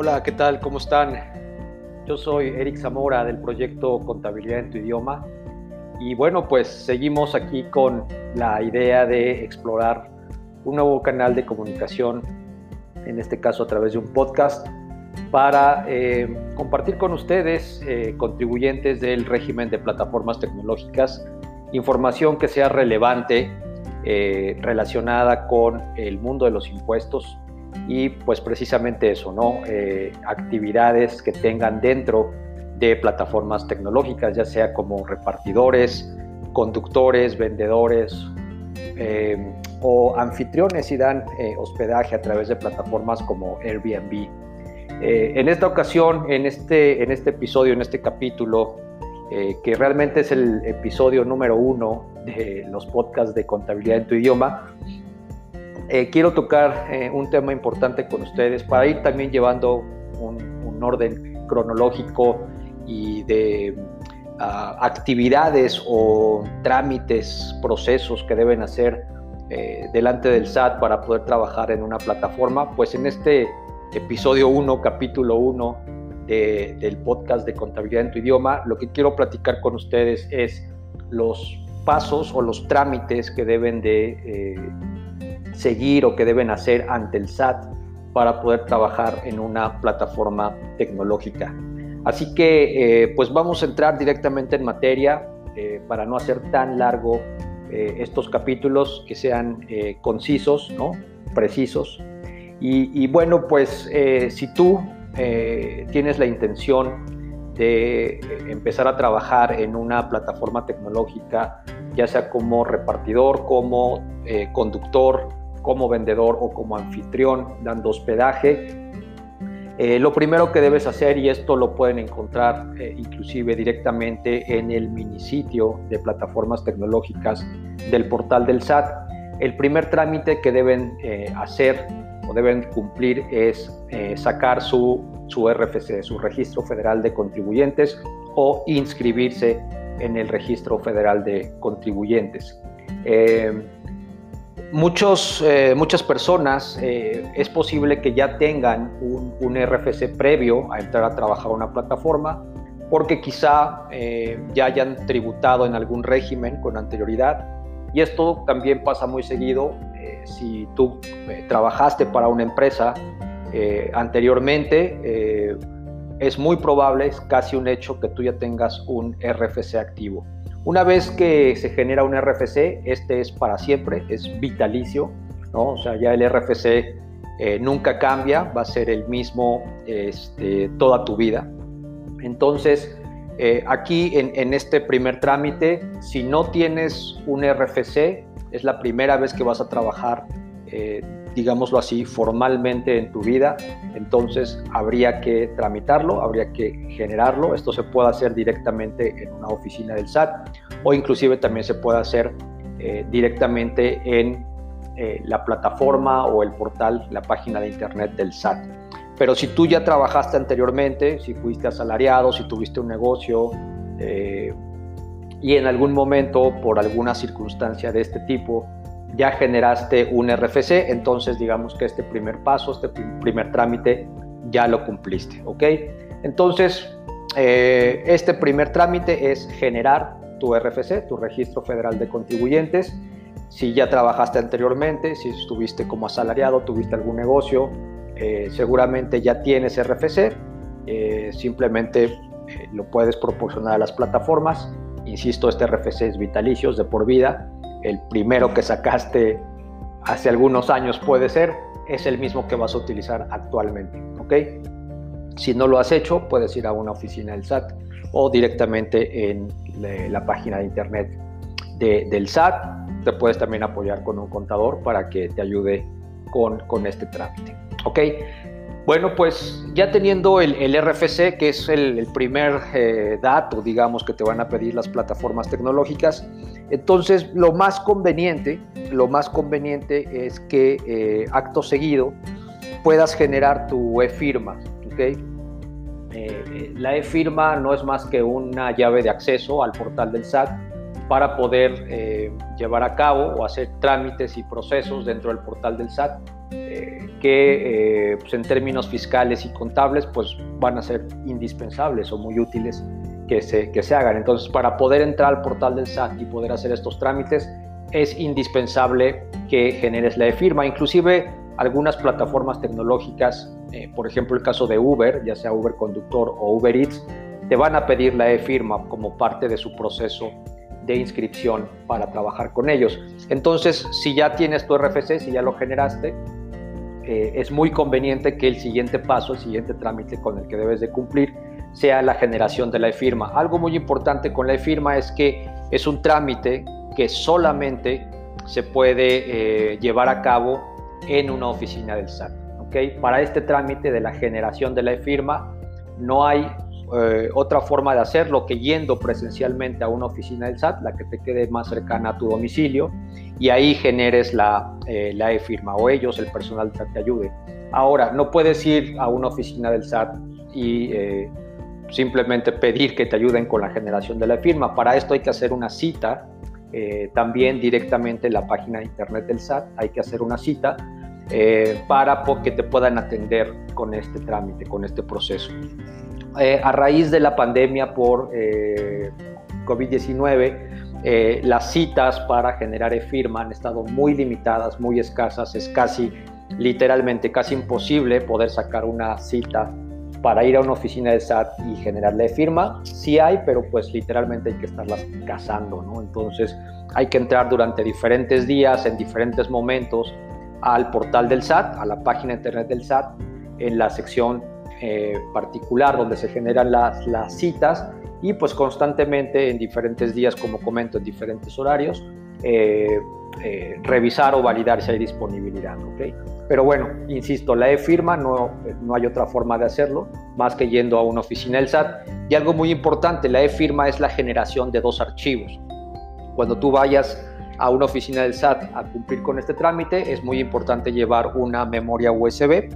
Hola, ¿qué tal? ¿Cómo están? Yo soy Eric Zamora del proyecto Contabilidad en tu idioma y bueno, pues seguimos aquí con la idea de explorar un nuevo canal de comunicación, en este caso a través de un podcast, para eh, compartir con ustedes, eh, contribuyentes del régimen de plataformas tecnológicas, información que sea relevante eh, relacionada con el mundo de los impuestos y pues precisamente eso, ¿no? Eh, actividades que tengan dentro de plataformas tecnológicas, ya sea como repartidores, conductores, vendedores eh, o anfitriones y dan eh, hospedaje a través de plataformas como Airbnb. en esta ocasión, en este, en este episodio, en este capítulo, que realmente es el episodio número uno de los podcasts de contabilidad en tu idioma, eh, quiero tocar eh, un tema importante con ustedes para ir también llevando un, orden cronológico y de ah, actividades o trámites, procesos que deben hacer eh, delante del SAT para poder trabajar en una plataforma. Pues en este episodio 1, capítulo 1 del podcast de contabilidad en tu idioma, lo que quiero platicar con ustedes es los pasos o los trámites que deben de seguir o que deben hacer ante el SAT para poder trabajar en una plataforma tecnológica. Así que eh, pues vamos a entrar directamente en materia eh, para no hacer tan largo eh, estos capítulos, que sean concisos, ¿no? precisos. Y, bueno, pues si tú tienes la intención de empezar a trabajar en una plataforma tecnológica, ya sea como repartidor, como conductor, como vendedor o como anfitrión dando hospedaje. Eh, lo primero que debes hacer, y esto lo pueden encontrar eh, inclusive directamente en el minisitio de plataformas tecnológicas del portal del SAT, el primer trámite que deben eh, hacer o deben cumplir es sacar su, su RFC, su Registro Federal de Contribuyentes, o inscribirse en el Registro Federal de Contribuyentes. Muchos, eh, muchas personas eh, es posible que ya tengan un, RFC previo a entrar a trabajar en una plataforma porque quizá eh, ya hayan tributado en algún régimen con anterioridad y esto también pasa muy seguido si tú trabajaste para una empresa anteriormente es muy probable, es casi un hecho que tú ya tengas un RFC activo. Una vez que se genera un RFC, este es para siempre, es vitalicio, ¿no? O sea, ya el RFC eh, nunca cambia, va a ser el mismo este, toda tu vida. Entonces, eh, aquí en, este primer trámite, si no tienes un RFC, es la primera vez que vas a trabajar eh, digámoslo así, formalmente en tu vida, entonces habría que tramitarlo, habría que generarlo. Esto se puede hacer directamente en una oficina del SAT o inclusive también se puede hacer eh, directamente en eh, la plataforma o el portal, la página de internet del SAT. Pero si tú ya trabajaste anteriormente, si fuiste asalariado, si tuviste un negocio eh, y en algún momento por alguna circunstancia de este tipo ya generaste un RFC, entonces digamos que este primer paso, este primer trámite, ya lo cumpliste, ¿ok? Entonces, eh, este primer trámite es generar tu RFC, tu Registro Federal de Contribuyentes. Si ya trabajaste anteriormente, si estuviste como asalariado, tuviste algún negocio, eh, seguramente ya tienes RFC, eh, simplemente lo puedes proporcionar a las plataformas. Insisto, este RFC es vitalicio, de por vida, el primero que sacaste hace algunos años puede ser, es el mismo que vas a utilizar actualmente, ¿ok? Si no lo has hecho, puedes ir a una oficina del SAT o directamente en la página de internet del SAT. Te puedes también apoyar con un contador para que te ayude con, con este trámite, ¿ok? Bueno, pues ya teniendo el, RFC, que es el, primer eh, dato, digamos, que te van a pedir las plataformas tecnológicas, entonces lo más conveniente, lo más conveniente es que eh, acto seguido puedas generar tu e-firma, ¿ok? Eh, la e-firma no es más que una llave de acceso al portal del SAT para poder llevar a cabo o hacer trámites y procesos dentro del portal del SAT que pues en términos fiscales y contables pues van a ser indispensables o muy útiles que se, que se hagan. Entonces, para poder entrar al portal del SAT y poder hacer estos trámites, es indispensable que generes la e-firma. Inclusive algunas plataformas tecnológicas, eh, por ejemplo el caso de Uber, ya sea Uber Conductor o Uber Eats, te van a pedir la e-firma como parte de su proceso de inscripción para trabajar con ellos. Entonces, si ya tienes tu RFC, si ya lo generaste, eh, es muy conveniente que el siguiente paso, el siguiente trámite con el que debes de cumplir, sea la generación de la e-firma. Algo muy importante con la e-firma es que es un trámite que solamente se puede eh, llevar a cabo en una oficina del SAT. ¿okay? Para este trámite de la generación de la e-firma no hay eh, otra forma de hacerlo que yendo presencialmente a una oficina del SAT, la que te quede más cercana a tu domicilio, y ahí generes la, eh, la e-firma o ellos, el personal te ayude. Ahora, no puedes ir a una oficina del SAT y simplemente pedir que te ayuden con la generación de la firma. Para esto hay que hacer una cita, eh, también directamente en la página de internet del SAT hay que hacer una cita eh, para que te puedan atender con este trámite, con este proceso. Eh, a raíz de la pandemia por COVID-19, las citas para generar e-firma han estado muy limitadas, muy escasas, es casi, literalmente, casi imposible poder sacar una cita para ir a una oficina de SAT y generarle firma. Sí hay, pero pues literalmente hay que estarlas cazando, ¿no? Entonces hay que entrar durante diferentes días, en diferentes momentos, al portal del SAT, a la página internet del SAT, en la sección eh, particular donde se generan las, las citas y pues constantemente en diferentes días, como comento, en diferentes horarios, eh, eh, revisar o validar si hay disponibilidad. ¿okay? Pero bueno, insisto, la e-firma no, no hay otra forma de hacerlo más que yendo a una oficina del SAT. Y algo muy importante, la e-firma es la generación de dos archivos. Cuando tú vayas a una oficina del SAT a cumplir con este trámite, es muy importante llevar una memoria USB,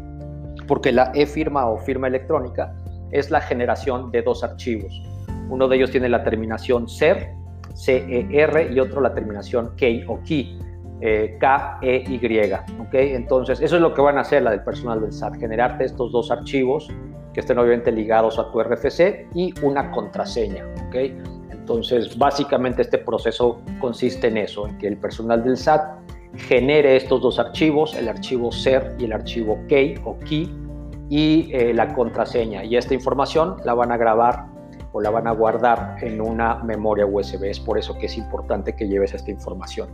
porque la e-firma o firma electrónica es la generación de dos archivos. Uno de ellos tiene la terminación CER, CER, y otro la terminación KEY o KEY. Eh, K-E-Y. ¿okay? Entonces, eso es lo que van a hacer la del personal del SAT, generarte estos dos archivos que estén obviamente ligados a tu RFC y una contraseña. ¿okay? Entonces, básicamente este proceso consiste en eso, en que el personal del SAT genere estos dos archivos, el archivo SER y el archivo KEY o KEY, y eh, la contraseña. Y esta información la van a grabar o la van a guardar en una memoria USB. Es por eso que es importante que lleves esta información.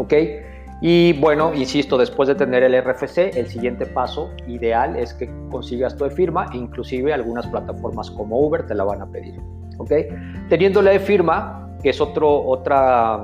¿Ok? Y bueno, insisto, después de tener el RFC, el siguiente paso ideal es que consigas tu e-firma, inclusive algunas plataformas como Uber te la van a pedir. ¿Ok? Teniendo la e-firma, que es otro, otra,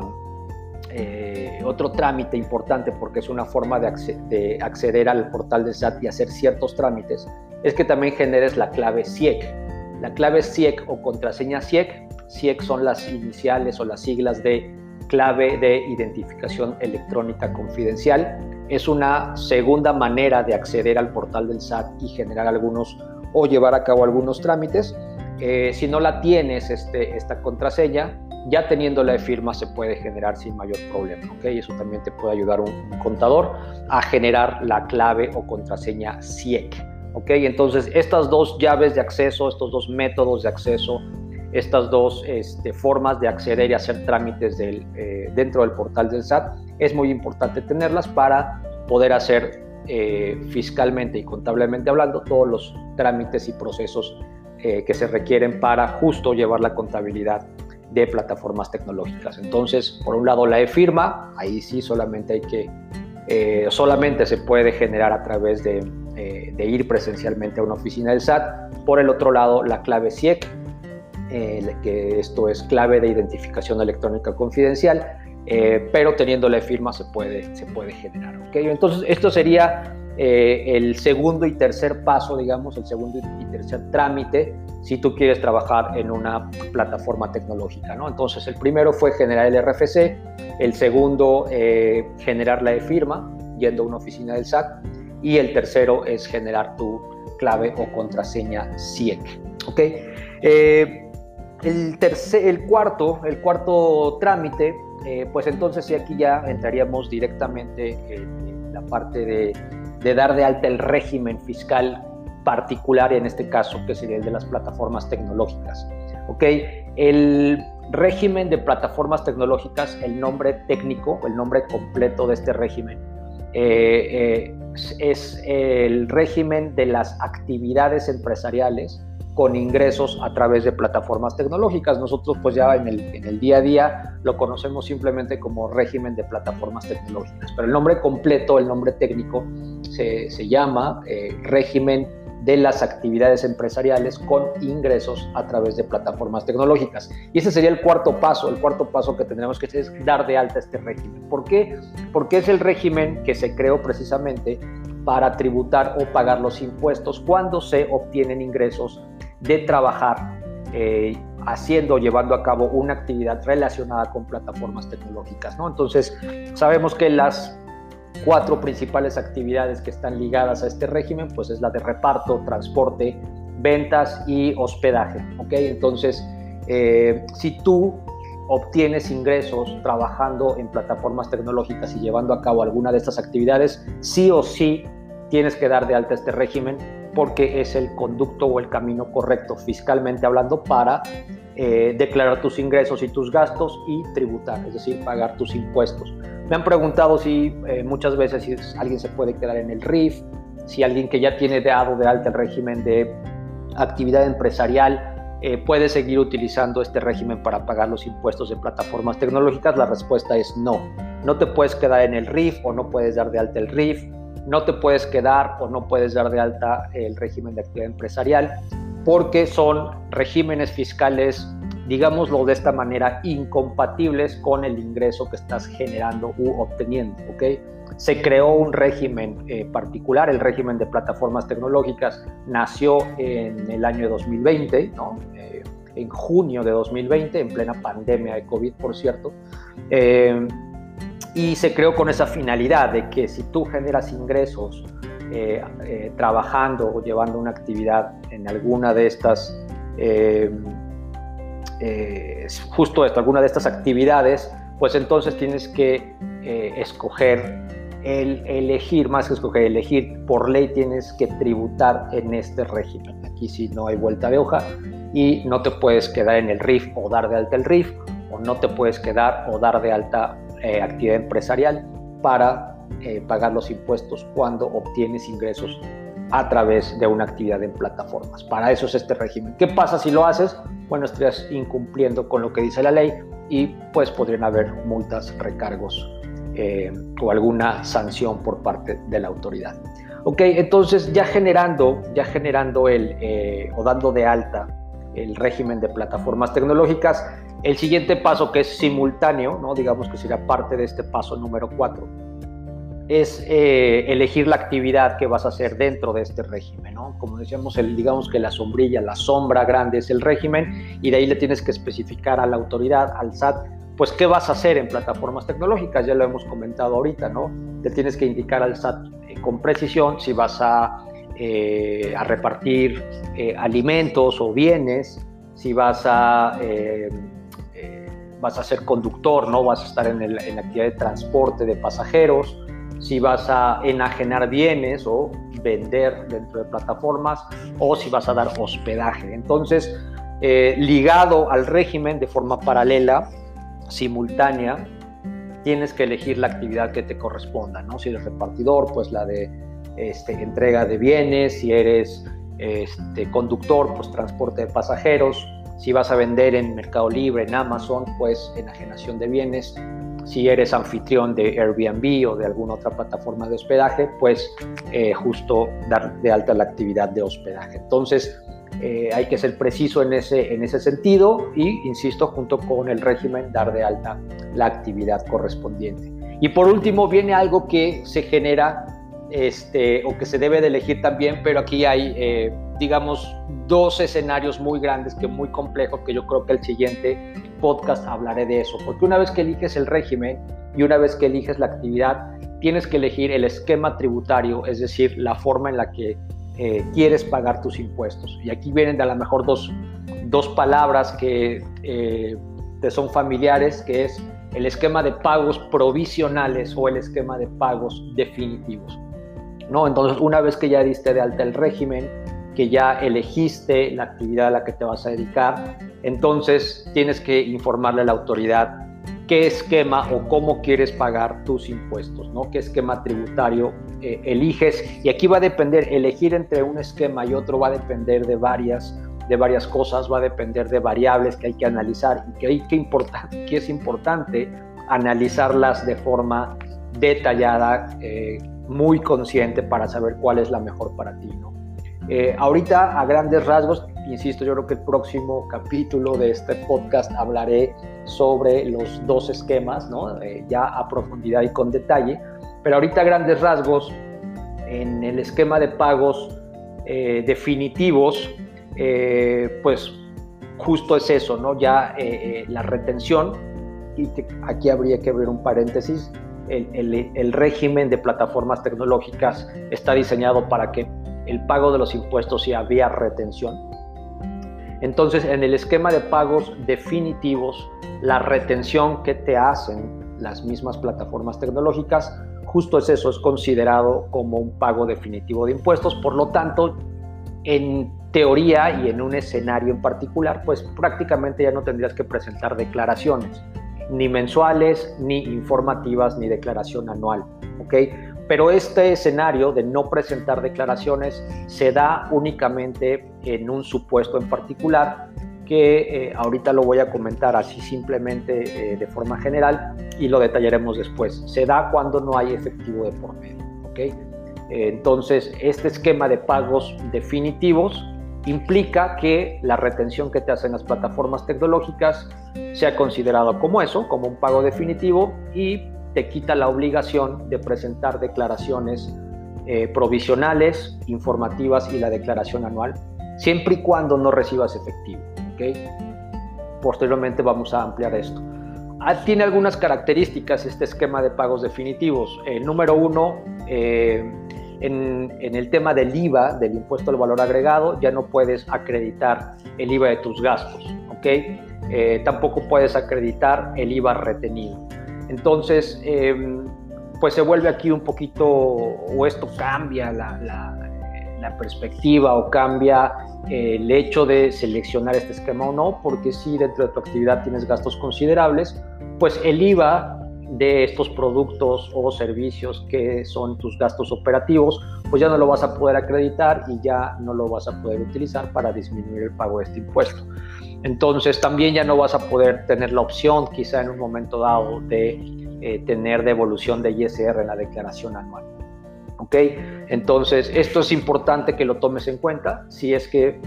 eh, otro trámite importante porque es una forma de, de acceder al portal de SAT y hacer ciertos trámites, es que también generes la clave SIEC la clave SIEC o contraseña SIEC, SIEC son las iniciales o las siglas de clave de identificación electrónica confidencial. Es una segunda manera de acceder al portal del SAT y generar algunos o llevar a cabo algunos trámites. Eh, si no la tienes este, esta contraseña, ya teniendo la firma se puede generar sin mayor problema. ¿okay? Eso también te puede ayudar un, un contador a generar la clave o contraseña SIEC. ¿ok? Entonces, estas dos llaves de acceso, estos dos métodos de acceso, estas dos este, formas de acceder y hacer trámites eh, dentro del portal del SAT, es muy importante tenerlas para poder hacer eh, fiscalmente y contablemente hablando todos los trámites y procesos eh, que se requieren para justo llevar la contabilidad de plataformas tecnológicas. Entonces, por un lado la e-firma, ahí sí solamente hay que, solamente se puede generar a través de de ir presencialmente a una oficina del SAT. Por el otro lado, la clave SIEC, eh, que esto es clave de identificación electrónica confidencial, eh, pero teniendo la firma se puede, se puede generar. ¿okay? Entonces, esto sería el segundo y tercer paso, digamos, el segundo y tercer trámite si tú quieres trabajar en una plataforma tecnológica. ¿no? Entonces, el primero fue generar el RFC, el segundo, generar la e-firma yendo a una oficina del SAT y el tercero es generar tu clave o contraseña SIEC. ¿ok? Eh, el, tercer, el, cuarto, el cuarto trámite, eh, pues entonces aquí ya entraríamos directamente en, la parte de, de dar de alta el régimen fiscal particular, en este caso, que sería el de las plataformas tecnológicas. ¿Ok? El régimen de plataformas tecnológicas, el nombre técnico, el nombre completo de este régimen, eh, eh, es el régimen de las actividades empresariales con ingresos a través de plataformas tecnológicas. Nosotros pues ya en el, día a día lo conocemos simplemente como régimen de plataformas tecnológicas, pero el nombre completo, el nombre técnico, se, se llama eh, régimen de las actividades empresariales con ingresos a través de plataformas tecnológicas. Y ese sería el cuarto paso. El cuarto paso que tendremos que hacer es dar de alta este régimen. ¿Por qué? Porque es el régimen que se creó precisamente para tributar o pagar los impuestos cuando se obtienen ingresos de trabajar eh, haciendo, llevando a cabo una actividad relacionada con plataformas tecnológicas. ¿no? Entonces, sabemos que las cuatro principales actividades que están ligadas a este régimen, pues es la de reparto, transporte, ventas y hospedaje. ¿ok? Entonces, eh, si tú obtienes ingresos trabajando en plataformas tecnológicas y llevando a cabo alguna de estas actividades, sí o sí tienes que dar de alta este régimen porque es el conducto o el camino correcto fiscalmente hablando para eh, declarar tus ingresos y tus gastos y tributar, es decir, pagar tus impuestos. Me han preguntado si eh, muchas veces si alguien se puede quedar en el RIF, si alguien que ya tiene dado de alta el régimen de actividad empresarial eh, puede seguir utilizando este régimen para pagar los impuestos de plataformas tecnológicas. La respuesta es no. No te puedes quedar en el RIF o no puedes dar de alta el RIF no te puedes quedar o no puedes dar de alta el régimen de actividad empresarial porque son regímenes fiscales, digámoslo de esta manera, incompatibles con el ingreso que estás generando u obteniendo. ¿ok? Se creó un régimen eh, particular, el régimen de plataformas tecnológicas nació en el año 2020, ¿no? Eh, en junio de 2020, en plena pandemia de COVID, por cierto. Eh, y se creó con esa finalidad de que si tú generas ingresos eh, eh, trabajando o llevando una actividad en alguna de estas, eh, justo esto, alguna de estas actividades, pues entonces tienes que escoger, el, elegir, más que escoger, elegir, por ley tienes que tributar en este régimen. Aquí sí no hay vuelta de hoja y no te puedes quedar en el RIF o dar de alta el RIF o no te puedes quedar o dar de alta eh, actividad empresarial para eh, pagar los impuestos cuando obtienes ingresos a través de una actividad en plataformas. Para eso es este régimen. ¿Qué pasa si lo haces? Bueno, estarías incumpliendo con lo que dice la ley y pues podrían haber multas, recargos eh, o alguna sanción por parte de la autoridad. Ok, entonces ya generando, ya generando el o dando de alta el régimen de plataformas tecnológicas, el siguiente paso, que es simultáneo, ¿no? digamos que sería parte de este paso número 4, es eh, elegir la actividad que vas a hacer dentro de este régimen. ¿no? Como decíamos, el, digamos que la sombrilla, la sombra grande es el régimen y de ahí le tienes que especificar a la autoridad, al SAT, pues qué vas a hacer en plataformas tecnológicas, ya lo hemos comentado ahorita, ¿no? Le tienes que indicar al SAT eh, con precisión si vas a, eh, a repartir alimentos o bienes, si vas a vas a ser conductor, no vas a estar en, la actividad de transporte de pasajeros, si vas a enajenar bienes o vender dentro de plataformas o si vas a dar hospedaje. Entonces, eh, ligado al régimen de forma paralela, simultánea, tienes que elegir la actividad que te corresponda, ¿no? Si eres repartidor, pues la de este, entrega de bienes, si eres este, conductor, pues transporte de pasajeros, si vas a vender en Mercado Libre, en Amazon, pues enajenación de bienes. Si eres anfitrión de Airbnb o de alguna otra plataforma de hospedaje, pues eh, justo dar de alta la actividad de hospedaje. Entonces, eh, hay que ser preciso en ese, en ese sentido y, insisto, junto con el régimen, dar de alta la actividad correspondiente. Y por último, viene algo que se genera este, o que se debe de elegir también, pero aquí hay, eh, digamos, dos escenarios muy grandes, que muy complejos, que yo creo que el siguiente podcast hablaré de eso, porque una vez que eliges el régimen y una vez que eliges la actividad, tienes que elegir el esquema tributario, es decir, la forma en la que eh, quieres pagar tus impuestos. Y aquí vienen de a lo mejor dos, dos palabras que eh, te son familiares, que es el esquema de pagos provisionales o el esquema de pagos definitivos. ¿no? Entonces, una vez que ya diste de alta el régimen, que ya elegiste la actividad a la que te vas a dedicar, entonces tienes que informarle a la autoridad qué esquema o cómo quieres pagar tus impuestos, ¿no? ¿Qué esquema tributario eh, eliges? Y aquí va a depender, elegir entre un esquema y otro va a depender de varias, de varias cosas, va a depender de variables que hay que analizar y que, hay que, que es importante analizarlas de forma detallada, eh, muy consciente para saber cuál es la mejor para ti, ¿no? Eh, ahorita, a grandes rasgos, insisto, yo creo que el próximo capítulo de este podcast hablaré sobre los dos esquemas, ¿no? Eh, ya a profundidad y con detalle, pero ahorita a grandes rasgos, en el esquema de pagos eh, definitivos, pues justo es eso, ¿no? Ya la retención, y aquí habría que abrir un paréntesis, el, régimen de plataformas tecnológicas está diseñado para que el pago de los impuestos sea vía retención. Entonces, en el esquema de pagos definitivos, la retención que te hacen las mismas plataformas tecnológicas, justo es eso, es considerado como un pago definitivo de impuestos. Por lo tanto, en teoría y en un escenario en particular, pues prácticamente ya no tendrías que presentar declaraciones, ni mensuales, ni informativas, ni declaración anual. ¿ok? Pero este escenario de no presentar declaraciones se da únicamente en un supuesto en particular que eh, ahorita lo voy a comentar así simplemente eh, de forma general y lo detallaremos después. Se da cuando no hay efectivo de por medio. ¿okay? entonces, este esquema de pagos definitivos implica que la retención que te hacen las plataformas tecnológicas sea considerado como eso, como un pago definitivo y te quita la obligación de presentar declaraciones eh, provisionales, informativas y la declaración anual, siempre y cuando no recibas efectivo. Posteriormente vamos a ampliar esto. Ah, tiene algunas características este esquema de pagos definitivos. El número uno, eh, en, el tema del IVA, del impuesto al valor agregado, ya no puedes acreditar el IVA de tus gastos. Eh, tampoco puedes acreditar el IVA retenido. Entonces, em, pues se vuelve aquí un poquito, o esto cambia la, perspectiva o cambia eh, el hecho de seleccionar este esquema o no, porque si dentro de tu actividad tienes gastos considerables, pues el IVA de estos productos o servicios que son tus gastos operativos, pues ya no lo vas a poder acreditar y ya no lo vas a poder utilizar para disminuir el pago de este impuesto. Entonces también ya no vas a poder tener la opción quizá en un momento dado de eh, tener devolución de ISR en la declaración anual. ¿Ok? Entonces esto es importante que lo tomes en cuenta si es que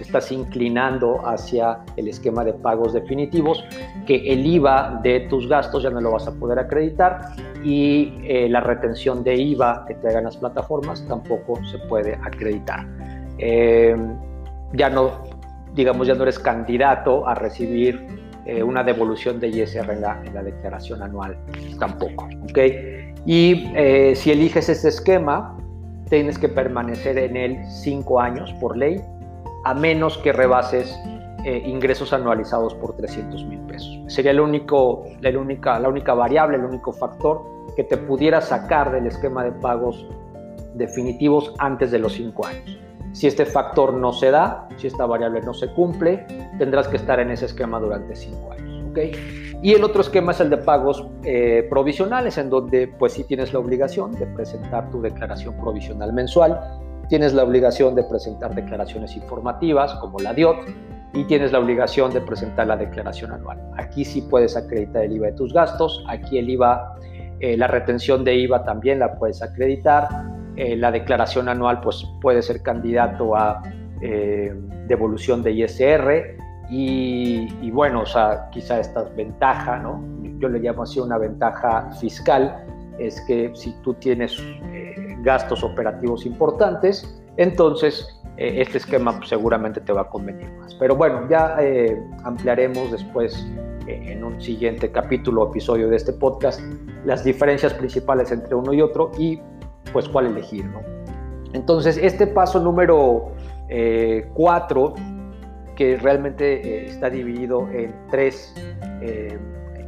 estás inclinando hacia el esquema de pagos definitivos, que el IVA de tus gastos ya no lo vas a poder acreditar y eh, la retención de IVA que te hagan las plataformas tampoco se puede acreditar. Eh, ya no, digamos, ya no eres candidato a recibir eh, una devolución de ISR en la, declaración anual tampoco. ¿okay? Y si eliges este esquema, tienes que permanecer en él cinco años por ley a menos que rebases eh, ingresos anualizados por 300 mil pesos. Sería el único, la, única, la única variable, el único factor que te pudiera sacar del esquema de pagos definitivos antes de los cinco años. Si este factor no se da, si esta variable no se cumple, tendrás que estar en ese esquema durante cinco años. ¿okay? Y el otro esquema es el de pagos eh, provisionales, en donde pues sí tienes la obligación de presentar tu declaración provisional mensual tienes la obligación de presentar declaraciones informativas como la DIOT y tienes la obligación de presentar la declaración anual. Aquí sí puedes acreditar el IVA de tus gastos, aquí el IVA, eh, la retención de IVA también la puedes acreditar, eh, la declaración anual pues puede ser candidato a eh, devolución de ISR y, bueno, o sea, quizá esta ventaja, ¿no? Yo le llamo así una ventaja fiscal, es que si tú tienes gastos operativos importantes, entonces eh, este esquema pues, seguramente te va a convenir más. Pero bueno, ya eh, ampliaremos después eh, en un siguiente capítulo o episodio de este podcast las diferencias principales entre uno y otro y pues cuál elegir. ¿no? Entonces este paso número 4 que realmente está dividido en tres,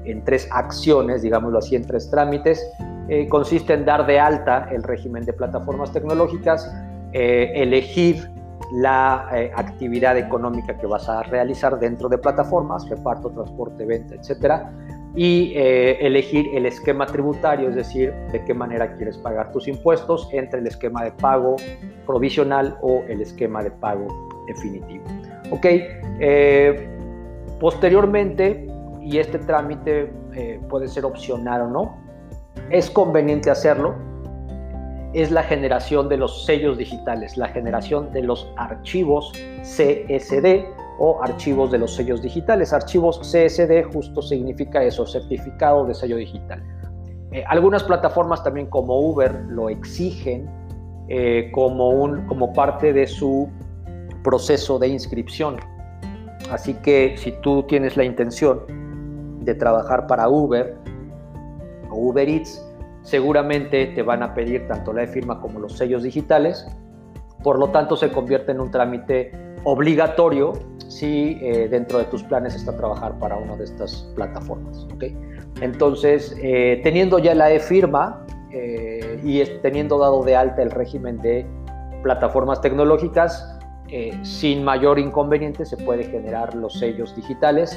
en tres acciones, digámoslo así, en tres trámites, eh, consiste en dar de alta el régimen de plataformas tecnológicas, eh, elegir la eh, actividad económica que vas a realizar dentro de plataformas, reparto, transporte, venta, etcétera, y elegir el esquema tributario, es decir, de qué manera quieres pagar tus impuestos entre el esquema de pago provisional o el esquema de pago definitivo. Ok, posteriormente, y este trámite puede ser opcional o no, es conveniente hacerlo es la generación de los sellos digitales, la generación de los archivos CSD o archivos de los sellos digitales. Archivos CSD justo significa eso, certificado de sello digital. Eh, algunas plataformas también como Uber lo exigen eh, como, un, como parte de su proceso de inscripción. Así que si tú tienes la intención de trabajar para Uber, o Uber Eats, seguramente te van a pedir tanto la e-firma como los sellos digitales. Por lo tanto, se convierte en un trámite obligatorio si eh, dentro de tus planes está trabajar para una de estas plataformas. ¿okay? Entonces, eh, teniendo ya la e-firma eh, y teniendo dado de alta el régimen de plataformas tecnológicas, sin mayor inconveniente se puede generar los sellos digitales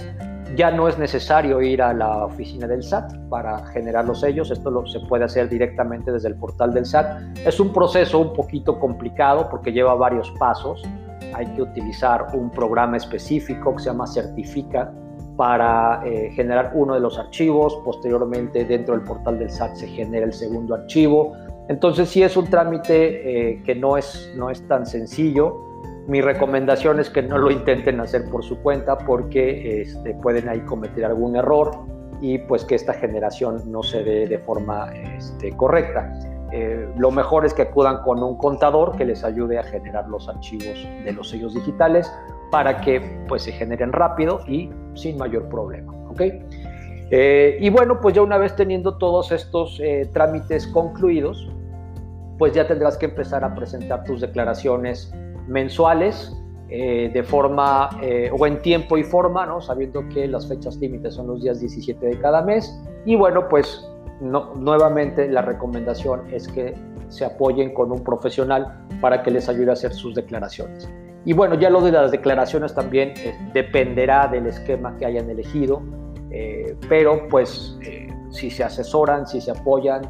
ya no es necesario ir a la oficina del SAT para generar los sellos, esto se puede hacer directamente desde el portal del SAT. Es un proceso un poquito complicado porque lleva varios pasos. Hay que utilizar un programa específico que se llama Certifica para eh, generar uno de los archivos. Posteriormente, dentro del portal del SAT se genera el segundo archivo. Entonces, sí es un trámite eh, que no es, no es tan sencillo mi recomendación es que no lo intenten hacer por su cuenta porque este, pueden ahí cometer algún error y pues que esta generación no se dé de forma este, correcta. Eh, lo mejor es que acudan con un contador que les ayude a generar los archivos de los sellos digitales para que pues se generen rápido y sin mayor problema. ¿okay? Eh, y bueno, pues ya una vez teniendo todos estos eh, trámites concluidos, pues ya tendrás que empezar a presentar tus declaraciones mensuales de forma o en tiempo y forma, ¿no? sabiendo que las fechas límites son los días 17 de cada mes. Y bueno, pues nuevamente la recomendación es que se apoyen con un profesional para que les ayude a hacer sus declaraciones. Y bueno, ya lo de las declaraciones también eh, dependerá del esquema que hayan elegido, pero pues si se asesoran, si se apoyan,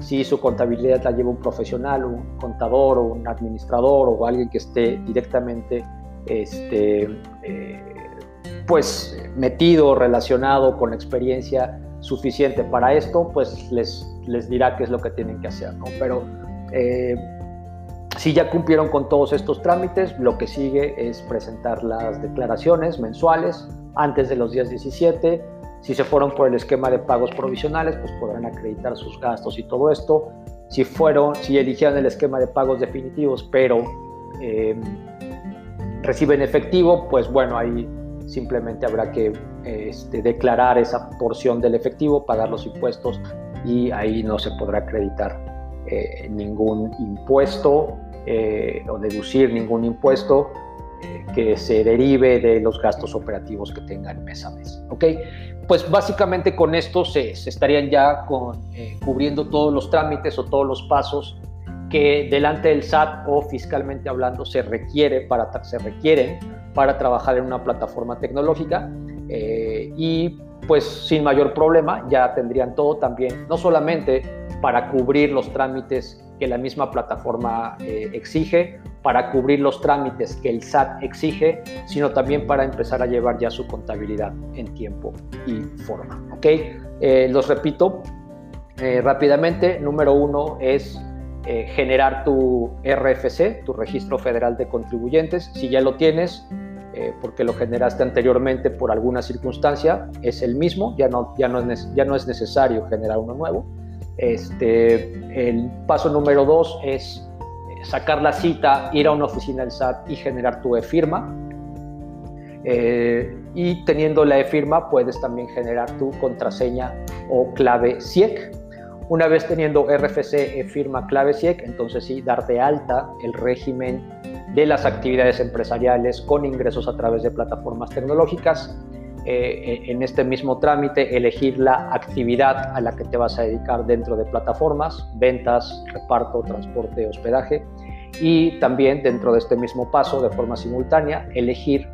si su contabilidad la lleva un profesional, un contador o un administrador o alguien que esté directamente este, eh, pues metido, relacionado con experiencia suficiente para esto, pues les, les dirá qué es lo que tienen que hacer. Pero eh, si ya cumplieron con todos estos trámites, lo que sigue es presentar las declaraciones mensuales antes de los días 17, si se fueron por el esquema de pagos provisionales, pues podrán acreditar sus gastos y todo esto. Si fueron, si eligieron el esquema de pagos definitivos, pero eh, reciben efectivo, pues bueno, ahí simplemente habrá que este, declarar esa porción del efectivo, pagar los impuestos y ahí no se podrá acreditar eh, ningún impuesto eh, o deducir ningún impuesto que se derive de los gastos operativos que tengan mes a mes. ¿ok? Pues básicamente con esto se, estarían ya con, eh, cubriendo todos los trámites o todos los pasos que delante del SAT o fiscalmente hablando se requiere para se requieren para trabajar en una plataforma tecnológica eh, y pues sin mayor problema ya tendrían todo también no solamente para cubrir los trámites que la misma plataforma eh, exige, para cubrir los trámites que el SAT exige, sino también para empezar a llevar ya su contabilidad en tiempo y forma. ¿ok? Eh, los repito rápidamente. Número uno es generar tu RFC, tu Registro Federal de Contribuyentes. Si ya lo tienes, porque lo generaste anteriormente por alguna circunstancia, es el mismo, ya no, ya no, es, ya no es necesario generar uno nuevo. Este, el paso número dos es eh, sacar la cita, ir a una oficina del SAT y generar tu e-firma. Eh, y teniendo la e-firma puedes también generar tu contraseña o clave SIEC. Una vez teniendo RFC, e-firma, clave SIEC, entonces sí, dar de alta el régimen de las actividades empresariales con ingresos a través de plataformas tecnológicas eh, en este mismo trámite elegir la actividad a la que te vas a dedicar dentro de plataformas, ventas, reparto, transporte, hospedaje y también dentro de este mismo paso de forma simultánea elegir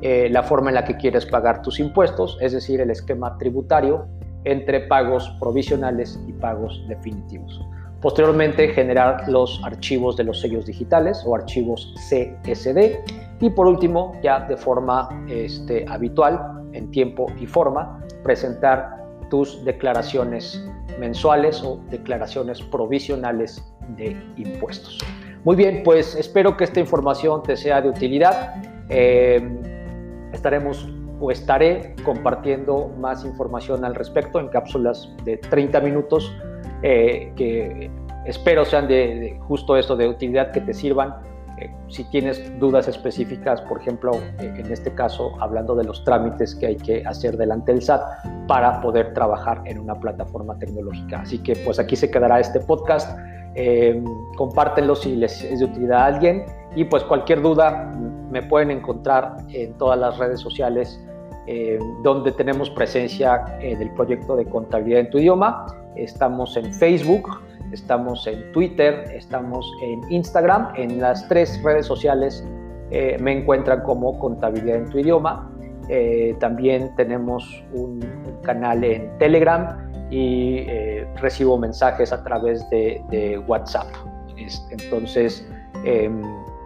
eh, la forma en la que quieres pagar tus impuestos, es decir, el esquema tributario entre pagos provisionales y pagos definitivos. Posteriormente, generar los archivos de los sellos digitales o archivos CSD. Y por último, ya de forma este, habitual, en tiempo y forma, presentar tus declaraciones mensuales o declaraciones provisionales de impuestos. Muy bien, pues espero que esta información te sea de utilidad. Eh, estaremos o estaré compartiendo más información al respecto en cápsulas de 30 minutos eh, que espero sean de, justo esto, de utilidad, que te sirvan. Eh, si tienes dudas específicas, por ejemplo, eh, en este caso, hablando de los trámites que hay que hacer delante del SAT para poder trabajar en una plataforma tecnológica. Así que pues aquí se quedará este podcast. compártenlo si les es de utilidad a alguien y pues cualquier duda me pueden encontrar en todas las redes sociales eh, donde tenemos presencia eh, del proyecto de contabilidad en tu idioma. Estamos en Facebook, estamos en Twitter, estamos en Instagram. En las tres redes sociales eh, me encuentran como contabilidad en tu idioma. también tenemos un, canal en Telegram y recibo mensajes a través de, WhatsApp. entonces, em,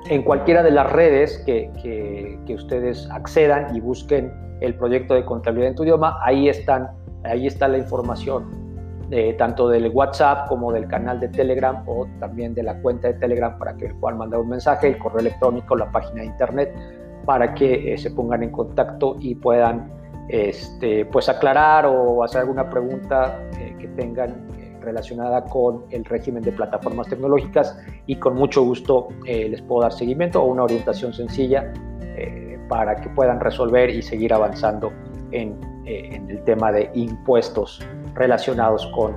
en cualquiera de las redes que, ustedes accedan y busquen el proyecto de contabilidad en tu idioma, ahí, están, ahí está la información, eh, tanto del WhatsApp como del canal de Telegram o también de la cuenta de Telegram para que puedan mandar un mensaje, el correo electrónico, la página de internet, para que eh, se pongan en contacto y puedan este, pues aclarar o hacer alguna pregunta eh, que tengan relacionada con el régimen de plataformas tecnológicas y con mucho gusto les puedo dar seguimiento o una orientación sencilla para que puedan resolver y seguir avanzando eh, en, el tema de impuestos relacionados con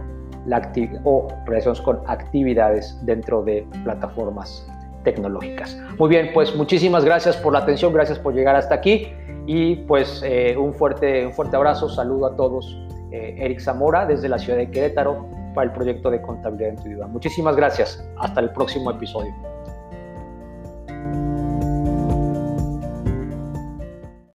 o relacionados con actividades dentro de plataformas tecnológicas. Muy bien, pues muchísimas gracias por la atención, gracias por llegar hasta aquí y pues eh, un, fuerte, un fuerte abrazo, saludo a todos. Eh, Eric Zamora desde la ciudad de Querétaro para el proyecto de contabilidad en tu vida. Muchísimas gracias. Hasta el próximo episodio.